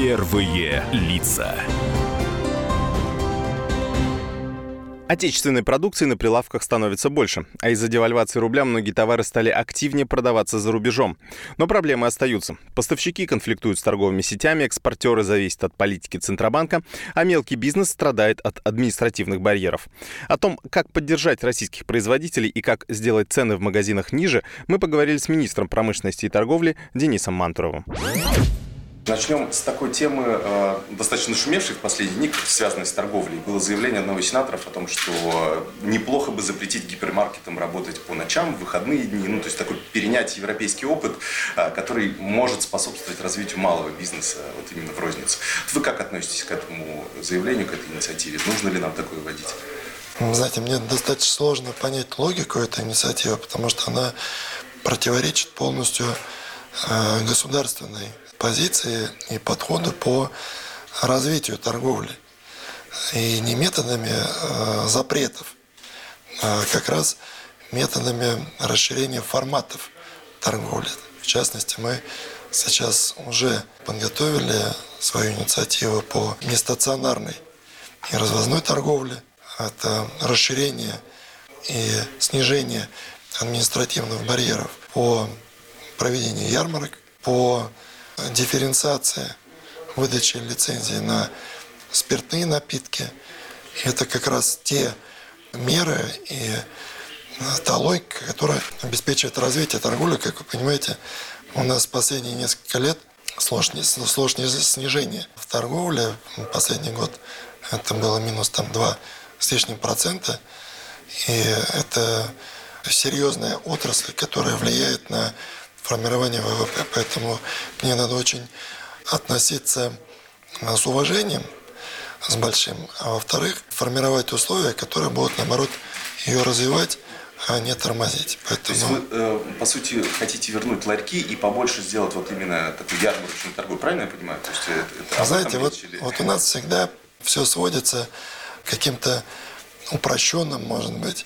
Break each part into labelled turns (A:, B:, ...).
A: Первые лица.
B: Отечественной продукции на прилавках становится больше, а из-за девальвации рубля многие товары стали активнее продаваться за рубежом. Но проблемы остаются. Поставщики конфликтуют с торговыми сетями, экспортеры зависят от политики Центробанка, а мелкий бизнес страдает от административных барьеров. О том, как поддержать российских производителей и как сделать цены в магазинах ниже, мы поговорили с министром промышленности и торговли Денисом Мантуровым.
C: Начнем с такой темы, э, достаточно шумевшей в последние дни, связанной с торговлей. Было заявление одного из сенаторов о том, что неплохо бы запретить гипермаркетам работать по ночам, в выходные дни. Ну, то есть такой перенять европейский опыт, э, который может способствовать развитию малого бизнеса вот именно в рознице. Вы как относитесь к этому заявлению, к этой инициативе? Нужно ли нам такое вводить?
D: Знаете, мне достаточно сложно понять логику этой инициативы, потому что она противоречит полностью э, государственной позиции и подходы по развитию торговли. И не методами э, запретов, а как раз методами расширения форматов торговли. В частности, мы сейчас уже подготовили свою инициативу по нестационарной и развозной торговле. Это расширение и снижение административных барьеров по проведению ярмарок, по дифференциация выдачи лицензии на спиртные напитки. Это как раз те меры и та логика, которая обеспечивает развитие торговли. Как вы понимаете, у нас последние несколько лет сложное, сложное снижение в торговле. Последний год это было минус там 2 с лишним процента. И это серьезная отрасль, которая влияет на формирования ВВП. Поэтому мне надо очень относиться э, с уважением, с большим. А во-вторых, формировать условия, которые будут, наоборот, ее развивать, а не тормозить.
C: Поэтому... То есть вы, э, по сути, хотите вернуть ларьки и побольше сделать вот именно такую ярмарочную торговлю, правильно я понимаю? То есть
D: это, это Знаете, вот, или... вот у нас всегда все сводится к каким-то упрощенным, может быть,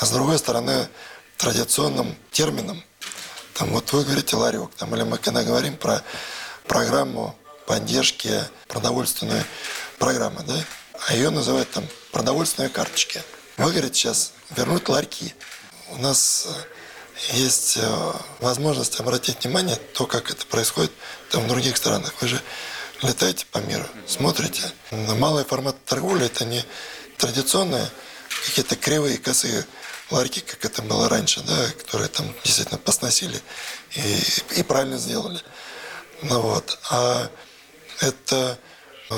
D: а с другой стороны, традиционным терминам. Там, вот вы говорите ларек, там, или мы когда говорим про программу поддержки продовольственной программы, да, а ее называют там продовольственные карточки. Вы говорите сейчас вернуть ларьки. У нас э, есть э, возможность обратить внимание то, как это происходит там в других странах. Вы же летаете по миру, смотрите. Малый формат торговли – это не традиционные какие-то кривые, косые ларьки, как это было раньше, да, которые там действительно посносили и, и правильно сделали. Ну вот. А это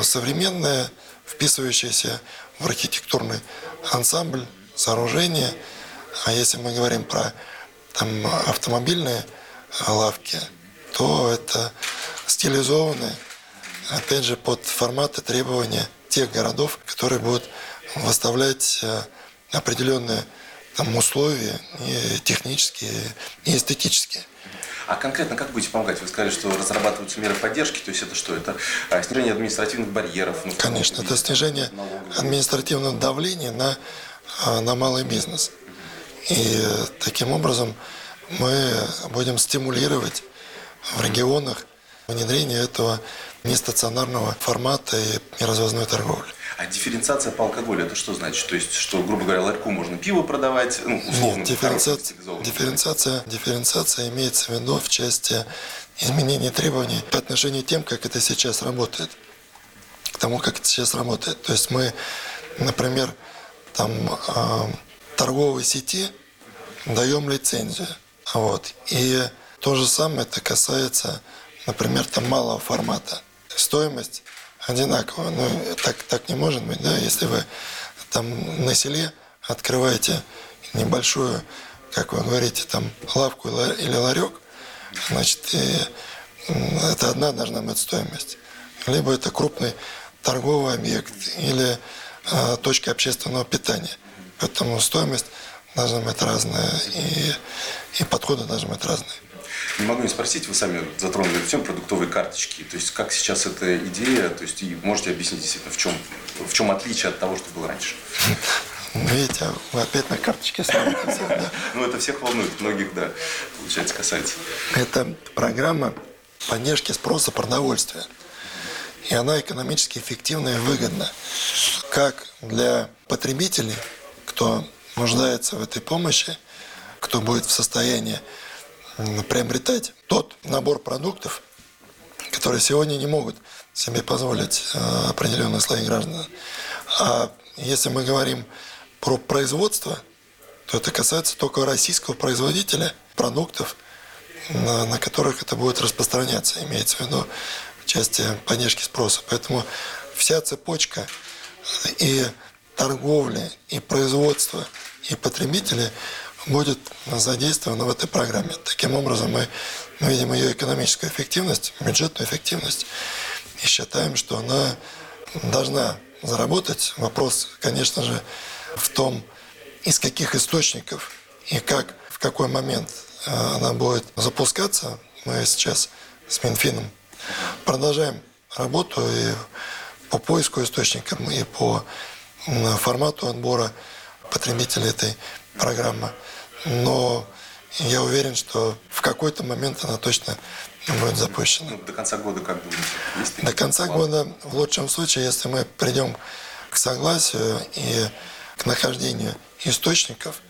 D: современное, вписывающееся в архитектурный ансамбль, сооружение. А если мы говорим про там, автомобильные лавки, то это стилизованные, опять же, под форматы требования тех городов, которые будут выставлять э, определенные там условия и технические, и эстетические.
C: А конкретно как будете помогать? Вы сказали, что разрабатываются меры поддержки, то есть это что? Это а, снижение административных барьеров?
D: Ну, Конечно, это снижение налоговых. административного давления на, а, на малый бизнес. И таким образом мы будем стимулировать в регионах внедрение этого нестационарного формата и развозной торговли.
C: А дифференциация по алкоголю это что значит? То есть, что, грубо говоря, ларьку можно пиво продавать, ну, условно.
D: Нет, дифференциация, дифференциация, дифференциация имеется в виду в части изменения требований по отношению к тем, как это сейчас работает. К тому, как это сейчас работает. То есть мы, например, там э, торговой сети даем лицензию. Вот. И то же самое это касается, например, там малого формата. Стоимость одинаково. Но ну, так, так не может быть, да, если вы там на селе открываете небольшую, как вы говорите, там лавку или ларек, значит, это одна должна быть стоимость. Либо это крупный торговый объект или э, точка общественного питания. Поэтому стоимость должна быть разная и, и подходы должны быть разные.
C: Не могу не спросить, вы сами затронули эту тему продуктовые карточки. То есть как сейчас эта идея, то есть и можете объяснить действительно, в чем, в чем отличие от того, что было раньше?
D: Ну, видите, вы опять на карточке
C: да? Ну, это всех волнует, многих, да, получается, касается.
D: Это программа поддержки спроса продовольствия. и она экономически эффективна и выгодна. Как для потребителей, кто нуждается в этой помощи, кто будет в состоянии приобретать тот набор продуктов, которые сегодня не могут себе позволить э, определенные слои граждан. А если мы говорим про производство, то это касается только российского производителя продуктов, на, на которых это будет распространяться, имеется в виду в части поддержки спроса. Поэтому вся цепочка и торговли, и производства, и потребители будет задействована в этой программе. Таким образом, мы, мы видим ее экономическую эффективность, бюджетную эффективность, и считаем, что она должна заработать. Вопрос, конечно же, в том, из каких источников и как, в какой момент э, она будет запускаться. Мы сейчас с Минфином продолжаем работу и по поиску источников, и по формату отбора потребителей этой программы. Но я уверен, что в какой-то момент она точно будет запущена.
C: Ну, до конца года, как думаете?
D: Есть до конца планы? года, в лучшем случае, если мы придем к согласию и к нахождению источников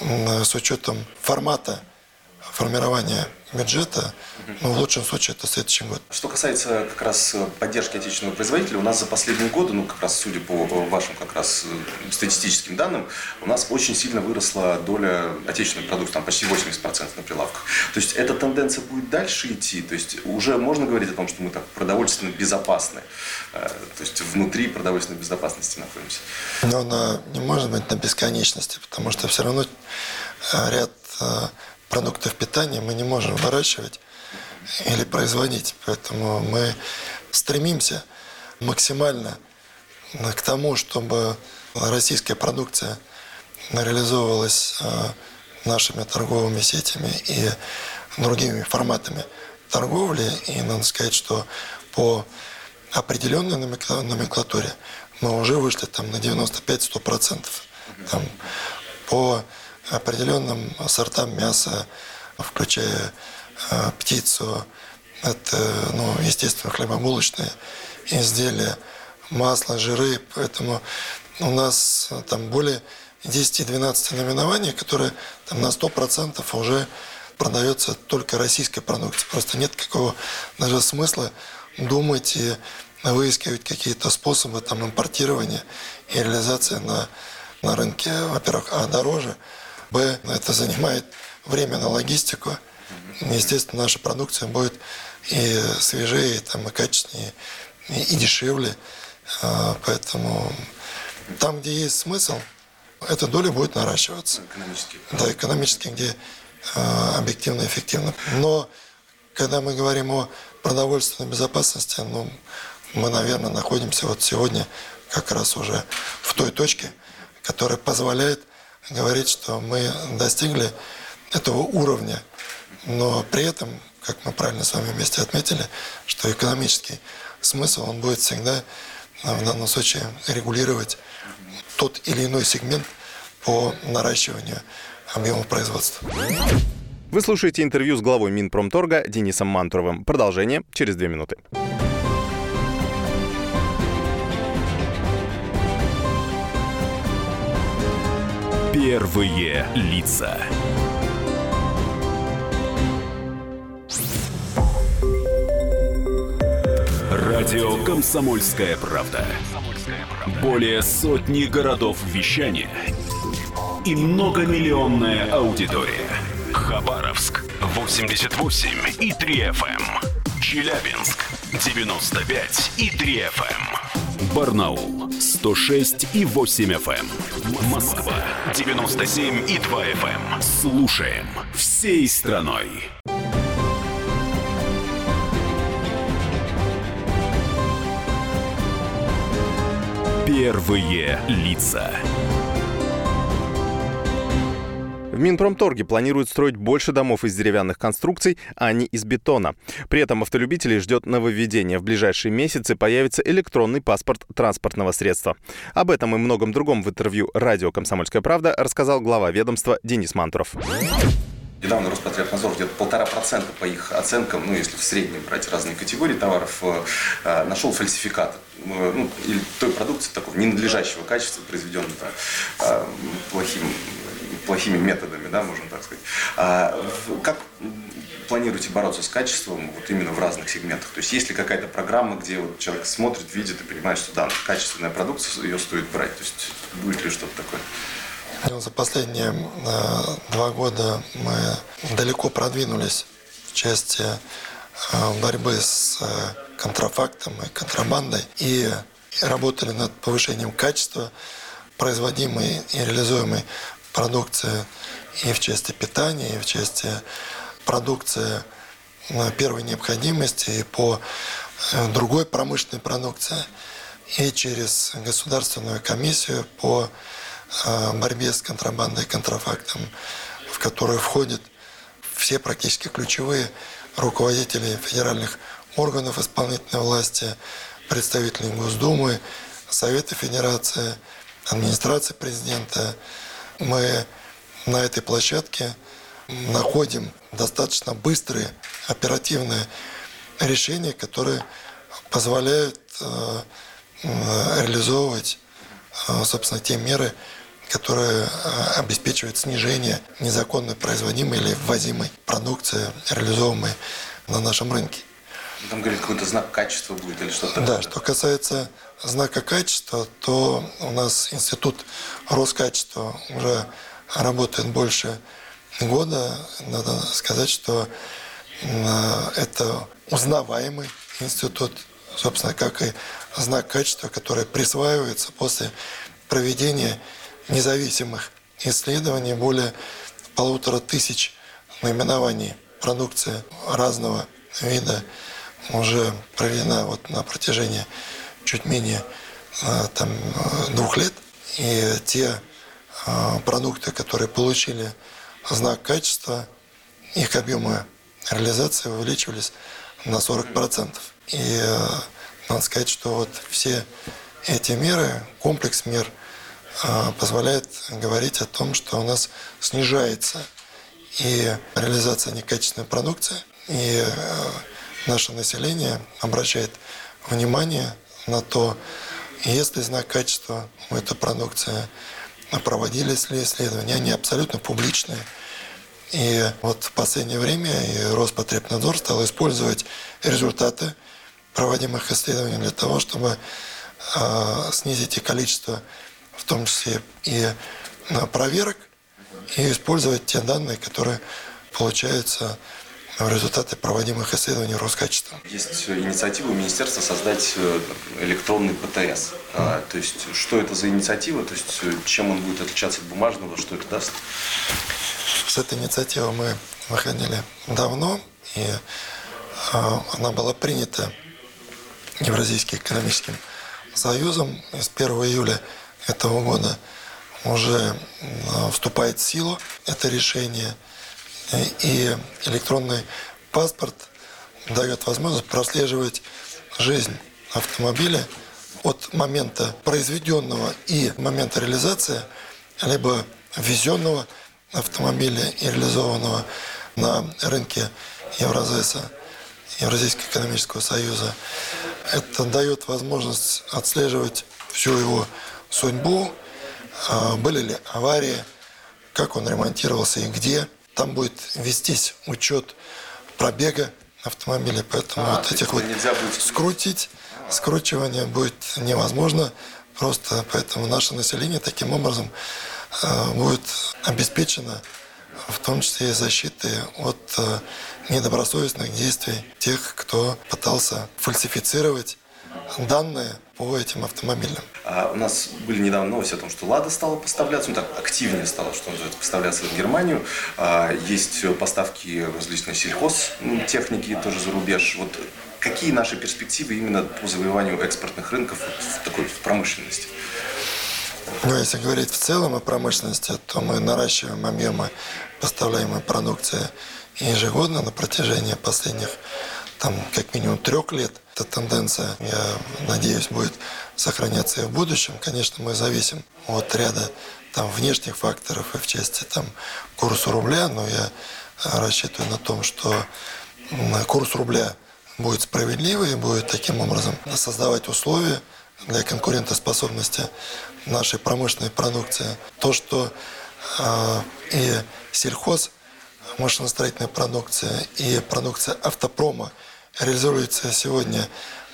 D: с учетом формата формирования бюджета, ну, в лучшем случае, это следующий год.
C: Что касается как раз э, поддержки отечественного производителя, у нас за последние годы, ну, как раз судя по вашим как раз э, статистическим данным, у нас очень сильно выросла доля отечественной продукции, там почти 80% на прилавках. То есть эта тенденция будет дальше идти, то есть уже можно говорить о том, что мы так продовольственно безопасны, э, то есть внутри продовольственной безопасности находимся.
D: Но она не может быть на бесконечности, потому что все равно ряд продуктов питания мы не можем выращивать или производить. Поэтому мы стремимся максимально к тому, чтобы российская продукция реализовывалась э, нашими торговыми сетями и другими форматами торговли. И надо сказать, что по определенной номенклатуре мы уже вышли там на 95-100%. Там, по определенным сортам мяса, включая э, птицу, это, ну, естественно, хлебобулочные изделия, масло, жиры. Поэтому у нас там более 10-12 наименований, которые там, на 100% уже продается только российская продукция. Просто нет какого даже смысла думать и выискивать какие-то способы там, импортирования и реализации на, на рынке, во-первых, а дороже – Б, это занимает время на логистику. Естественно, наша продукция будет и свежее, и, там, и качественнее, и, и дешевле. А, поэтому там, где есть смысл, эта доля будет наращиваться.
C: Экономически.
D: Да, экономически, где э, объективно эффективно. Но когда мы говорим о продовольственной безопасности, ну, мы, наверное, находимся вот сегодня как раз уже в той точке, которая позволяет говорить, что мы достигли этого уровня, но при этом, как мы правильно с вами вместе отметили, что экономический смысл, он будет всегда в данном случае регулировать тот или иной сегмент по наращиванию объема производства.
B: Вы слушаете интервью с главой Минпромторга Денисом Мантуровым. Продолжение через две минуты.
A: Первые лица. Радио Комсомольская правда". Более сотни городов вещания и многомиллионная аудитория. Хабаровск 88 и 3 FM. Челябинск 95 и 3 FM. Барнаул 106 и 8 FM. Москва 97 и 2 FM. Слушаем всей страной. Первые лица.
B: В Минпромторге планируют строить больше домов из деревянных конструкций, а не из бетона. При этом автолюбителей ждет нововведение. В ближайшие месяцы появится электронный паспорт транспортного средства. Об этом и многом другом в интервью радио «Комсомольская правда» рассказал глава ведомства Денис Мантуров.
C: Недавно Роспотребнадзор где-то полтора процента по их оценкам, ну если в среднем брать разные категории товаров, э, нашел фальсификат ну, или той продукции такого ненадлежащего качества, произведенной да, плохим, плохими методами, да, можно так сказать. А как планируете бороться с качеством вот именно в разных сегментах? То есть есть ли какая-то программа, где вот человек смотрит, видит и понимает, что да, качественная продукция, ее стоит брать? То есть будет ли что-то такое?
D: За последние э, два года мы далеко продвинулись в части э, борьбы с э, контрафактом и контрабандой и работали над повышением качества производимой и реализуемой продукции и в части питания, и в части продукции первой необходимости, и по другой промышленной продукции, и через Государственную комиссию по борьбе с контрабандой и контрафактом, в которую входят все практически ключевые руководители федеральных органов исполнительной власти, представители Госдумы, Совета Федерации, администрации президента. Мы на этой площадке находим достаточно быстрые, оперативные решения, которые позволяют э, реализовывать, э, собственно, те меры, которые э, обеспечивают снижение незаконно производимой или ввозимой продукции, реализовываемой на нашем рынке.
C: Там, говорит, какой-то знак качества будет или что-то
D: Да, что касается знака качества, то у нас институт Роскачества уже работает больше года. Надо сказать, что э, это узнаваемый институт, собственно, как и знак качества, который присваивается после проведения независимых исследований более полутора тысяч наименований продукции разного вида уже проведена вот на протяжении чуть менее э, там, двух лет. И те э, продукты, которые получили знак качества, их объемы реализации увеличивались на 40%. И надо сказать, что вот все эти меры, комплекс мер – а, позволяет говорить о том, что у нас снижается и реализация некачественной продукции, и наше население обращает внимание на то, есть ли знак качества у этой продукции, проводились ли исследования, они абсолютно публичные. И вот в последнее время и Роспотребнадзор стал использовать результаты проводимых исследований для того, чтобы э, снизить и количество в том числе и проверок, и использовать те данные, которые получаются в результате проводимых исследований Роскачества.
C: Есть инициатива министерства создать э, электронный ПТС. А, то есть, что это за инициатива? То есть, э, чем он будет отличаться от бумажного? Что это даст?
D: С этой инициативой мы выходили давно, и а, она была принята Евразийским экономическим союзом с 1 июля этого года уже вступает в силу это решение. И электронный паспорт дает возможность прослеживать жизнь автомобиля от момента произведенного и момента реализации, либо ввезенного автомобиля и реализованного на рынке Евразеса, Евразийского экономического союза. Это дает возможность отслеживать всю его судьбу, а, были ли аварии, как он ремонтировался и где. Там будет вестись учет пробега автомобиля, поэтому а, вот этих вот будет... скрутить, скручивание будет невозможно. Просто поэтому наше население таким образом а, будет обеспечено в том числе и защиты от недобросовестных действий тех, кто пытался фальсифицировать данные по этим автомобилям.
C: А у нас были недавно новости о том, что «Лада» стала поставляться, ну так, активнее стала, что называется, поставляться в Германию. А, есть поставки различной сельхозтехники тоже за рубеж. Вот какие наши перспективы именно по завоеванию экспортных рынков в такой в промышленности?
D: Ну, если говорить в целом о промышленности, то мы наращиваем объемы поставляемой продукции ежегодно на протяжении последних там как минимум трех лет. Эта тенденция, я надеюсь, будет сохраняться и в будущем. Конечно, мы зависим от ряда там внешних факторов и в части там курса рубля, но я рассчитываю на том, что курс рубля будет справедливый и будет таким образом создавать условия для конкурентоспособности нашей промышленной продукции. То, что э, и сельхоз, машиностроительная продукция, и продукция автопрома реализуется сегодня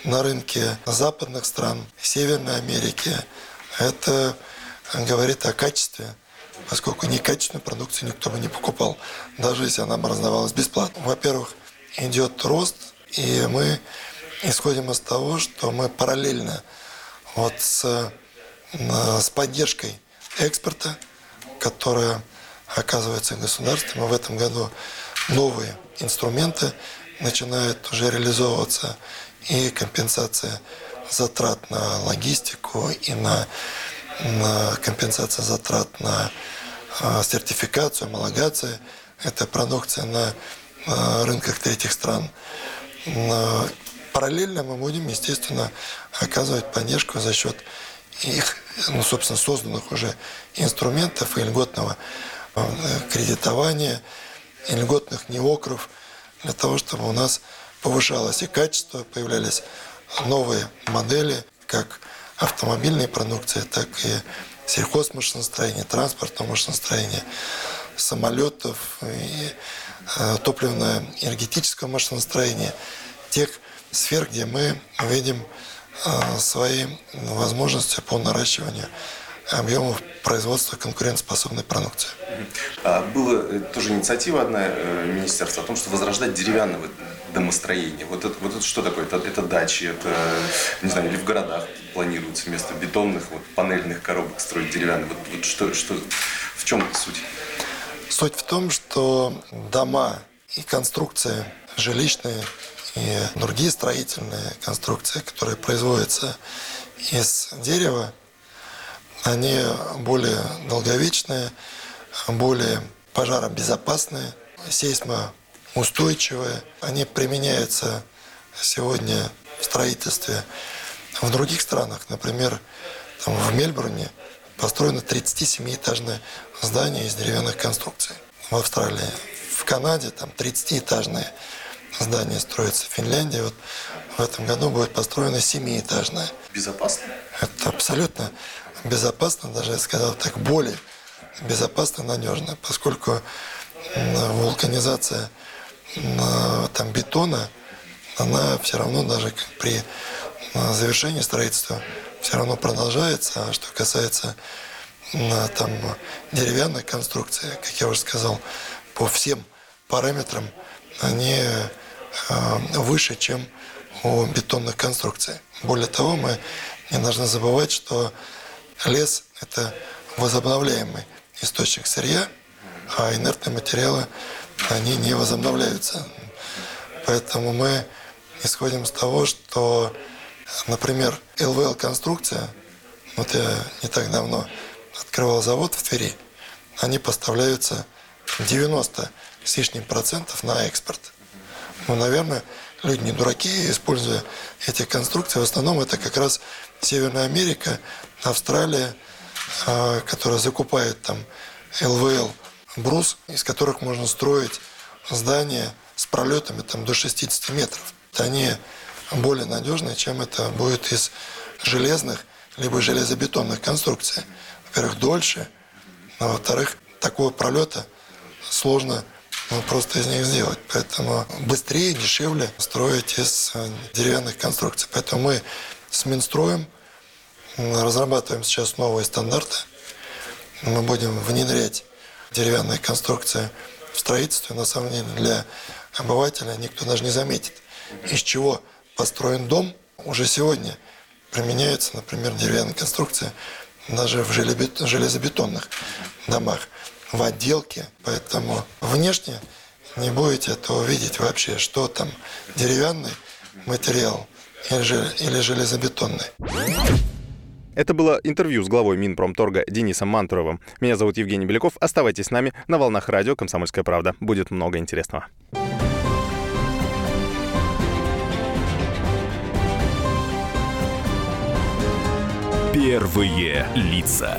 D: на рынке западных стран, Северной Америки, это говорит о качестве, поскольку некачественную продукцию никто бы не покупал, даже если она бы раздавалась бесплатно. Во-первых, идет рост, и мы исходим из того, что мы параллельно вот с, с поддержкой экспорта, которая оказывается государством, и в этом году новые инструменты начинают уже реализовываться и компенсация затрат на логистику и на, на компенсация затрат на э, сертификацию, homологацию этой продукции на э, рынках третьих стран. Но параллельно мы будем, естественно, оказывать поддержку за счет их, ну, собственно, созданных уже инструментов и льготного э, кредитования, и льготных неокров для того, чтобы у нас повышалось и качество, появлялись новые модели, как автомобильной продукции, так и сельхозмашиностроения, транспортного машиностроения, самолетов и э, топливно-энергетического машиностроения, тех сфер, где мы видим э, свои возможности по наращиванию объемов производства конкурентоспособной продукции.
C: А была э, тоже инициатива одна министерства о том, что возрождать деревянное домостроение. Вот это, вот это что такое? Это, это дачи, это, не знаю, или в городах планируется вместо бетонных, вот, панельных коробок строить деревянные. Вот, вот что, что, в чем суть?
D: Суть в том, что дома и конструкции жилищные и другие строительные конструкции, которые производятся из дерева, они более долговечные, более пожаробезопасные, сейсмо устойчивые. Они применяются сегодня в строительстве в других странах. Например, там в Мельбурне построено 37-этажное здание из деревянных конструкций. В Австралии. В Канаде там 30-этажное здание строится. В Финляндии вот в этом году будет построено 7-этажное.
C: Безопасно?
D: Это абсолютно безопасно, даже я сказал так, более безопасно, надежно, поскольку вулканизация там, бетона, она все равно даже при завершении строительства все равно продолжается. А что касается там, деревянной конструкции, как я уже сказал, по всем параметрам они а, выше, чем у бетонных конструкций. Более того, мы не должны забывать, что лес – это возобновляемый источник сырья, а инертные материалы они не возобновляются. Поэтому мы исходим из того, что, например, ЛВЛ-конструкция, вот я не так давно открывал завод в Твери, они поставляются 90 с лишним процентов на экспорт. Ну, наверное, люди не дураки, используя эти конструкции. В основном это как раз Северная Америка, Австралия, а, которая закупает там ЛВЛ брус, из которых можно строить здания с пролетами там, до 60 метров. Они более надежные, чем это будет из железных либо железобетонных конструкций. Во-первых, дольше, а во-вторых, такого пролета сложно просто из них сделать. Поэтому быстрее, дешевле строить из э, деревянных конструкций. Поэтому мы с Минстроем разрабатываем сейчас новые стандарты. Мы будем внедрять деревянная конструкция в строительстве, на самом деле, для обывателя никто даже не заметит, из чего построен дом. Уже сегодня применяется, например, деревянная конструкция даже в железобетонных домах, в отделке. Поэтому внешне не будете этого видеть вообще, что там деревянный материал или железобетонный.
B: Это было интервью с главой Минпромторга Денисом Мантуровым. Меня зовут Евгений Беляков. Оставайтесь с нами на волнах радио «Комсомольская правда». Будет много интересного.
A: Первые лица.